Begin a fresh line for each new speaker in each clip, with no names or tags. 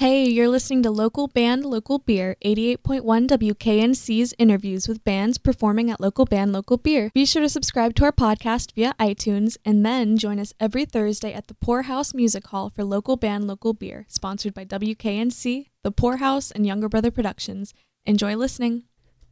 Hey, you're listening to Local Band, Local Beer, 88.1 WKNC's interviews with bands performing at Local Band, Local Beer. Be sure to subscribe to our podcast via iTunes and then join us every Thursday at the Poorhouse Music Hall for Local Band, Local Beer, sponsored by WKNC, the Poorhouse, and Younger Brother Productions. Enjoy listening.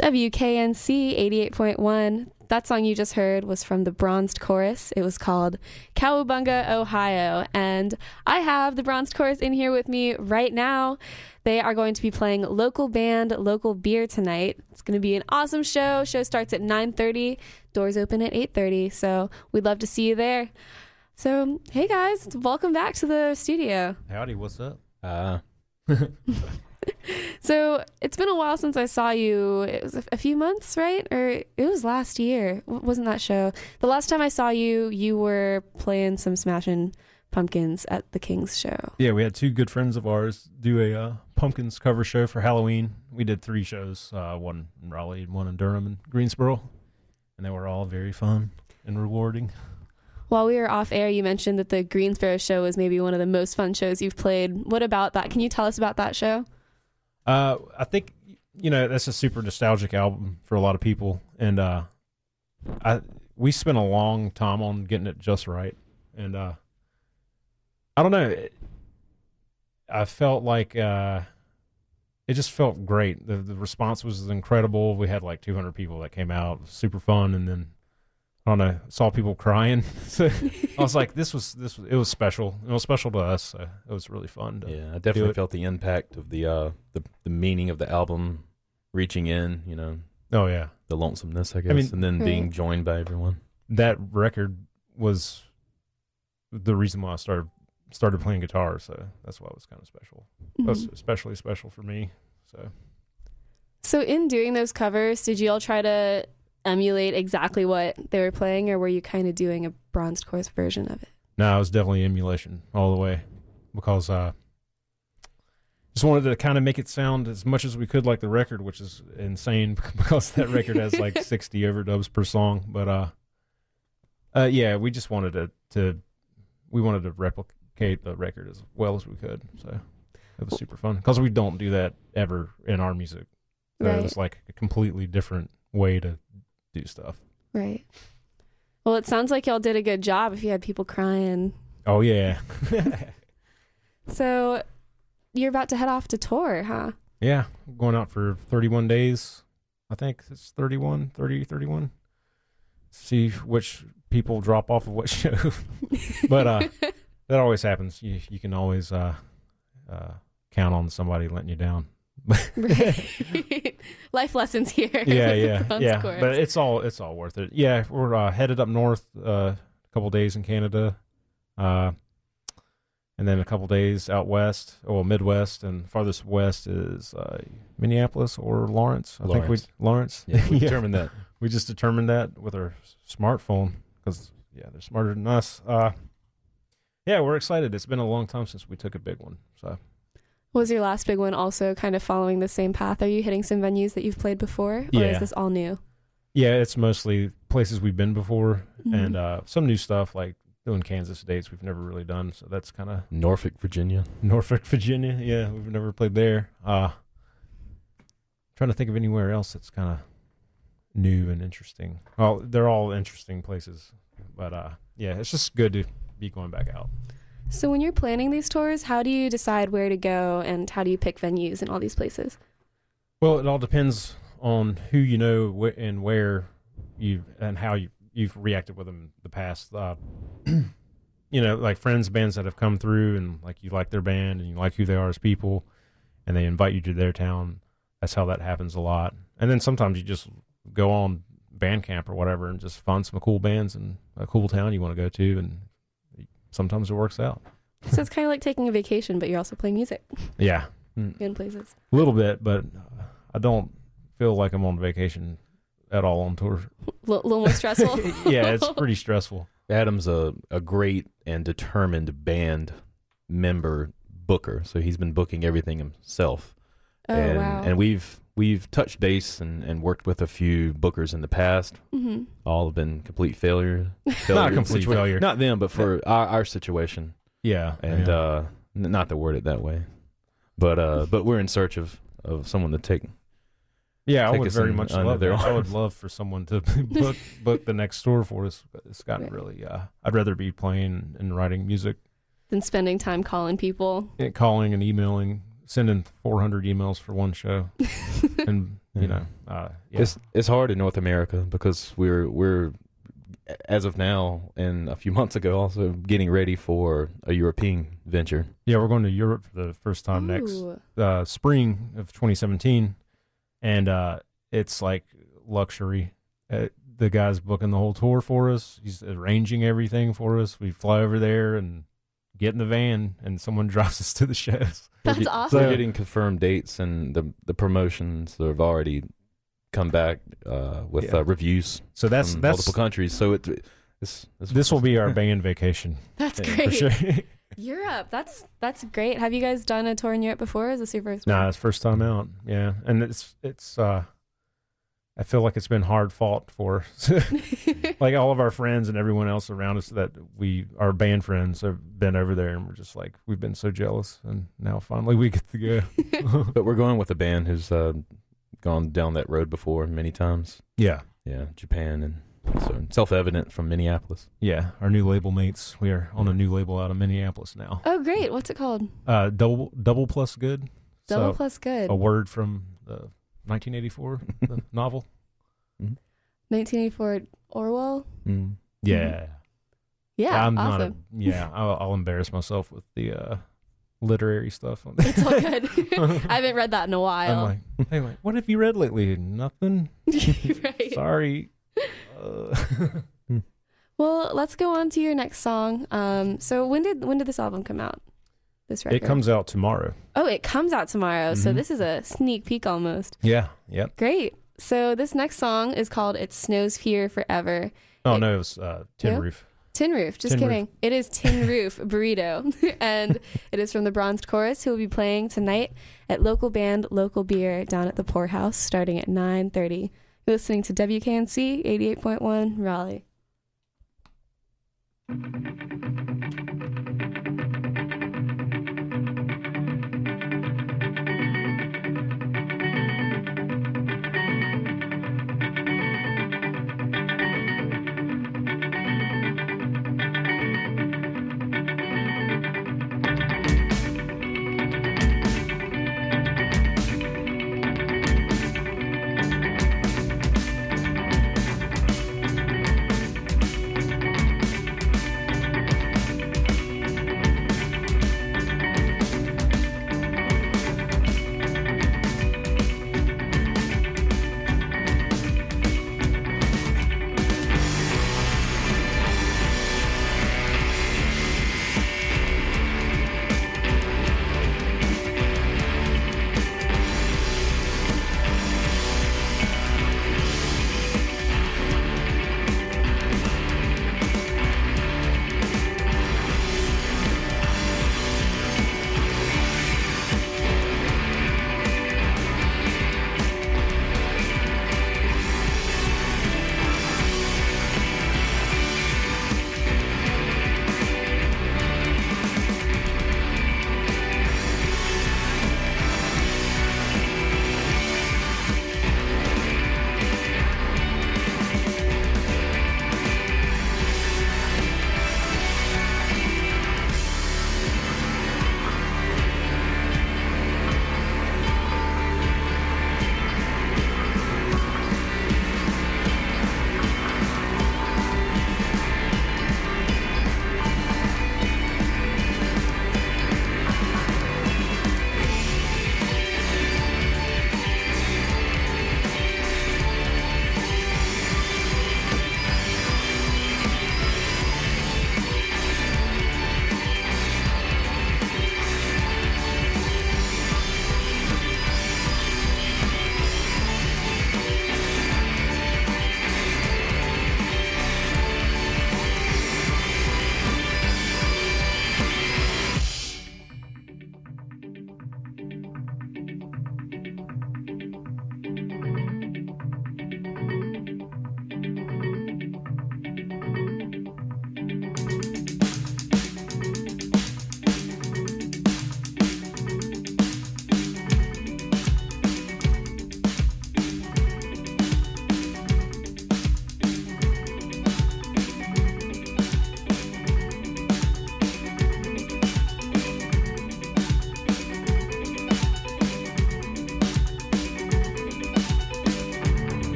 WKNC 88.1. That song you just heard was from the Bronzed Chorus. It was called Cowabunga, Ohio. And I have the Bronzed Chorus in here with me right now. They are going to be playing local band, local beer tonight. It's going to be an awesome show. Show starts at 9:30. Doors open at 8:30. So we'd love to see you there. So hey guys, welcome back to the studio.
Howdy, what's up?
Uh,
So it's been a while since I saw you. It was a, few months, right? Or it was last year. Wasn't that show? The last time I saw you, you were playing some Smashing Pumpkins at the King's show.
Yeah, we had two good friends of ours do a uh, Pumpkins cover show for Halloween. We did three shows, uh, one in Raleigh, one in Durham and Greensboro, and they were all very fun and rewarding.
While we were off air, you mentioned that the Greensboro show was maybe one of the most fun shows you've played. What about that? Can you tell us about that show?
Uh, I think you know that's a super nostalgic album for a lot of people, and uh, I we spent a long time on getting it just right, and uh, I don't know. I felt like uh, it just felt great. The the response was incredible. We had like 200 people that came out, super fun, and then I don't know, saw people crying. so I was like, this was this was, it was special. It was special to us. So it was really fun. To,
yeah, I definitely felt the impact of the uh the the meaning of the album reaching in, you know,
Oh yeah.
the lonesomeness, I guess, I
mean-
and then being joined by everyone.
that record was the reason why I started started playing guitar. So that's why it was kind of special. That was
Mhm.
especially special for me. So
So, in doing those covers, did you all try to emulate exactly what they were playing, or were you kind of doing a Bronzed Chorus version of it?
no, it was definitely emulation all the way because uh, just wanted to kind of make it sound as much as we could like the record, which is insane because that record has like sixty overdubs per song. But uh, uh, yeah, we just wanted to to we wanted to replicate the record as well as we could. So it was super fun because we don't do that ever in our music. So
Right.
it was like a completely different way to do stuff.
Right. Well, it sounds like y'all did a good job if you had people crying.
Oh yeah,
So, you're about to head off to tour, huh?
yeah. Going out for 31 days. I think it's 31, 30, 31. See which people drop off of what show. but uh, that always happens. You you can always uh, uh, count on somebody letting you down.
Right. Life lessons here.
yeah, yeah, yeah.
Chorus.
But it's all it's all worth it. Yeah, we're uh, headed up north uh, a couple days in Canada, uh, and then a couple days out west, or Midwest, and farthest west is uh, Minneapolis or Lawrence. I think we
Lawrence.
Lawrence.
Yeah, we
Yeah.
determined that.
We just determined that with our smartphone because yeah, they're smarter than us. Uh, yeah, we're excited. It's been a long time since we took a big one. So
Was your last big one also kind of following the same path? Are you hitting some venues that you've played before? Or
Yeah.
is this all new?
yeah, it's mostly places we've been before
Mhm.
and uh, some new stuff like doing Kansas dates we've never really done. So that's kind of
Norfolk, Virginia.
Norfolk, Virginia. Yeah, we've never played there. Uh, trying to think of anywhere else that's kind of new and interesting. Well, they're all interesting places, but uh, yeah, it's just good to be going back out.
So, when you're planning these tours, how do you decide where to go and how do you pick venues in all these places?
Well, it all depends on who you know and where you and how you you've reacted with them in the past. Uh, you know, like friends, bands that have come through and like you like their band and you like who they are as people, and they invite you to their town. That's how that happens a lot. And then sometimes you just go on Bandcamp or whatever and just find some cool bands and a cool town you want to go to, and sometimes it works out.
so, it's kind of like taking a vacation, but you're also playing music
Yeah, Mm,
in places.
a little bit, but uh, I don't feel like I'm on vacation at all on tour.
A little more stressful.
yeah, it's pretty stressful.
Adam's a, a great and determined band member booker, so he's been booking everything himself.
Oh,
and,
wow.
and we've we've touched base and, and worked with a few bookers in the past.
hmm
All have been complete failure.
Not a complete
Situa-
failure.
Not them, but for our, our situation.
Yeah,
And
yeah.
uh, n- not to word it that way. But uh, but we're in search of of someone to take.
Yeah, I would
us
very
in
much love
their
that. I would love for someone to book book the next tour for us. But it's gotten
Right.
really. Uh, I'd rather be playing and writing music,
Than spending time calling people.
and calling and emailing, sending 400 emails for one show, and you
Yeah.
know, uh, yeah,
It's it's hard in North America because we're we're as of now and a few months ago also getting ready for a European venture.
yeah. We're going to Europe for the first time next uh, spring of 2017, and uh, it's like luxury. Uh, the guy's booking the whole tour for us. He's arranging everything for us. We fly over there and get in the van, and someone drives us to the shows.
We're
That's
get-
awesome.
We're getting confirmed dates and the the promotions that have already come back uh, with
Yeah.
uh, reviews
So that's
from
that's
multiple countries. So it it's, it's
this will be our band vacation
That's
Yeah,
great.
for sure.
Europe. That's that's great. Have you guys done a tour in Europe before? Is this your first
nah, it's first time out. Yeah, and it's it's. uh I feel like it's been hard fought for. like all of our friends and everyone else around us that we our band friends have been over there, and we're just like we've been so jealous, and now finally we get to go.
but we're going with a band who's uh, gone down that road before many times.
yeah,
Yeah, Japan and so self evident from Minneapolis.
yeah. Our new label mates. We are on a new label out of Minneapolis now.
oh, great. What's it called?
Uh, double double plus good.
Double
So,
plus good.
a word from the 1984 the novel.
1984 Orwell.
Mm.
Yeah.
Yeah,
I'm
awesome.
not. A, yeah, I'll, I'll embarrass myself with the uh, literary stuff. On
it's all good. I haven't read that in a
I'm
while.
like, hey, like, what have you read lately? Nothing.
right.
Sorry. Uh,
Well, let's go on to your next song. Um, so when did when did this album come out? This record.
it comes out tomorrow.
Oh, it comes out tomorrow. So
Mhm.
this is a sneak peek almost.
Yeah. Yep.
Great. So this next song is called "It Snows Here Forever."
Oh
It-
no, it was uh, Tin
Yeah?
Roof.
Tin Roof. Just
Tin Roof.
kidding. It is Tin Roof Burrito, and it is from the Bronzed Chorus, who will be playing tonight at local band Local Beer down at the Poorhouse, starting at 9:30. You're listening to WKNC 88.1 Raleigh.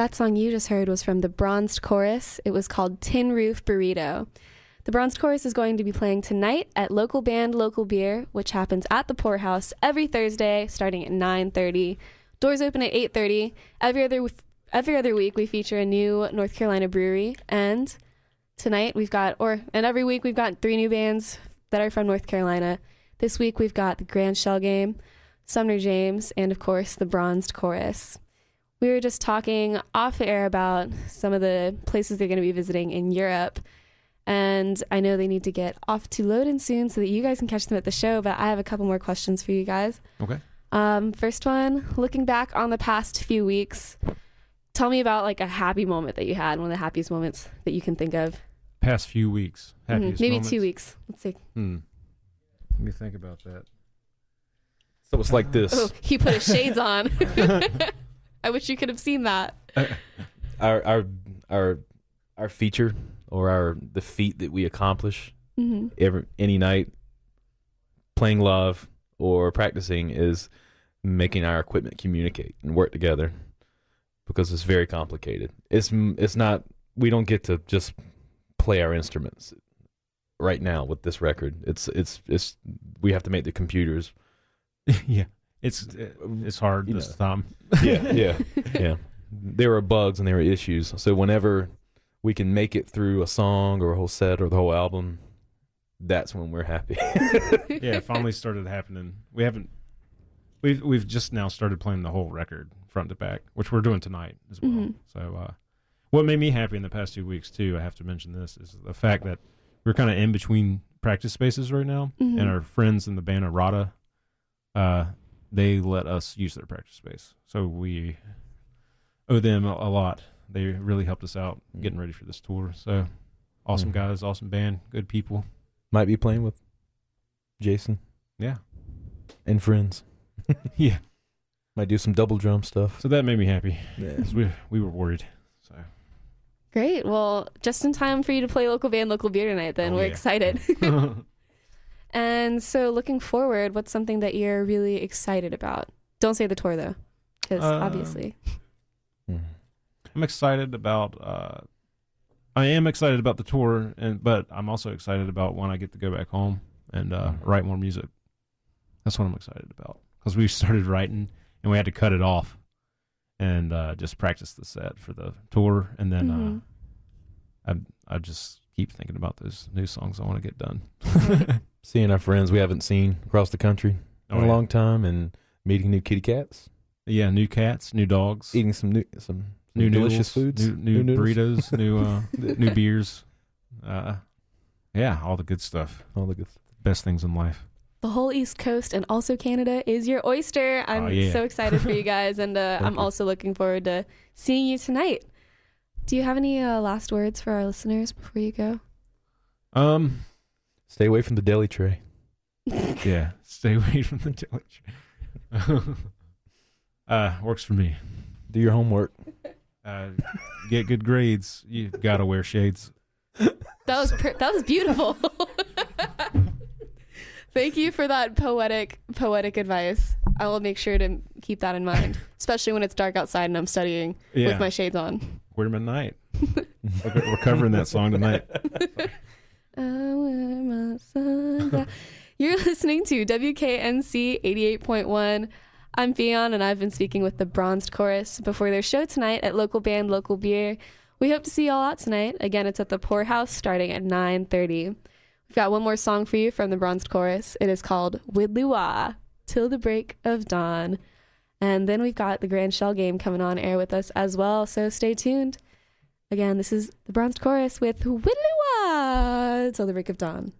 That song you just heard was from the Bronzed Chorus. It was called Tin Roof Burrito. The Bronzed Chorus is going to be playing tonight at local band Local Beer, which happens at the Poorhouse every Thursday starting at 9:30. Doors open at 8:30. Every other every other week we feature a new North Carolina brewery and tonight we've got or and every week we've got three new bands that are from North Carolina. This week we've got the Grand Shell Game, Sumner James, and of course the Bronzed Chorus. We were just talking off air about some of the places they're going to be visiting in Europe. And I know they need to get off to Loden soon so that you guys can catch them at the show. But I have a couple more questions for you guys.
Okay.
Um, first one, looking back on the past few weeks, tell me about like a happy moment that you had, one of the happiest moments that you can think of.
Past few weeks.
Mhm, Maybe
moments?
two weeks. Let's see.
Hmm. Let me think about that.
So it's like this.
Oh, he put his shades on. I wish you could have seen that.
Our our our our feature or our the feat that we accomplish
hmm
every any night playing love or practicing is making our equipment communicate and work together because it's very complicated. It's it's not we don't get to just play our instruments right now with this record. It's it's it's we have to make the computers.
yeah. It's it's hard
You
this
know.
time.
Yeah, yeah, yeah. There are bugs and there are issues. So whenever we can make it through a song or a whole set or the whole album, that's when we're happy.
yeah, it finally started happening. We haven't we've we've just now started playing the whole record front to back, which we're doing tonight as well.
Mhm.
So uh what made me happy in the past two weeks too, I have to mention this, is the fact that we're kind of in between practice spaces right now,
Mhm.
and our friends in the band Arata, uh, they let us use their practice space, so we owe them a, a lot. They really helped us out getting ready for this tour. So awesome
Mhm.
guys, awesome band, good people.
Might be playing with Jason
Yeah,
and friends.
yeah.
Might do some double drum stuff.
So that made me happy
Yeah.
we we were worried. So
Great. Well, just in time for you to play local band, local beer tonight. Then
Oh,
we're
yeah.
excited. and so, looking forward, what's something that you're really excited about? Don't say the tour though, because
Um,
obviously.
I'm excited about. Uh, I am excited about the tour, and but I'm also excited about when I get to go back home and uh,
Mhm.
write more music. That's what I'm excited about because we started writing and we had to cut it off and uh, just practice the set for the tour, and then uh, I I just keep thinking about those new songs I want to get done.
Seeing our friends we haven't seen across the country
Oh,
in a
yeah.
long time and meeting new kitty cats,
Yeah, new cats, new dogs,
eating some new some,
new
some delicious
noodles,
foods,
new, new,
noodles.
burritos, new uh, new beers. Uh, yeah, all the good stuff.
all the good.
Best things in life.
The whole East Coast and also Canada is your oyster. I'm
Oh, yeah.
so excited for you guys, and uh,
Thank
I'm
you.
also looking forward to seeing you tonight. Do you have any uh, last words for our listeners before you go?
Um,
Stay away from the deli tray.
yeah, stay away from the deli tray. uh, works for me.
Do your homework.
Uh, get good grades. You gotta wear shades.
That was per- that was beautiful. Thank you for that poetic poetic advice. I will make sure to keep that in mind, especially when it's dark outside and I'm studying
Yeah,
with my shades on.
wear them at night. We're we're covering that song tonight.
My You're listening to WKNC 88.1. I'm Fion, and I've been speaking with the Bronzed Chorus before their show tonight at local band Local Beer. We hope to see you all out tonight. Again, it's at the Poorhouse starting at 9:30. We've got one more song for you from the Bronzed Chorus. It is called Widdly Wah, Till the Break of Dawn. And then we've got the Grand Shell game coming on air with us as well, so stay tuned. Again, this is the Bronzed Chorus with Widdly Wah, Till the Break of Dawn.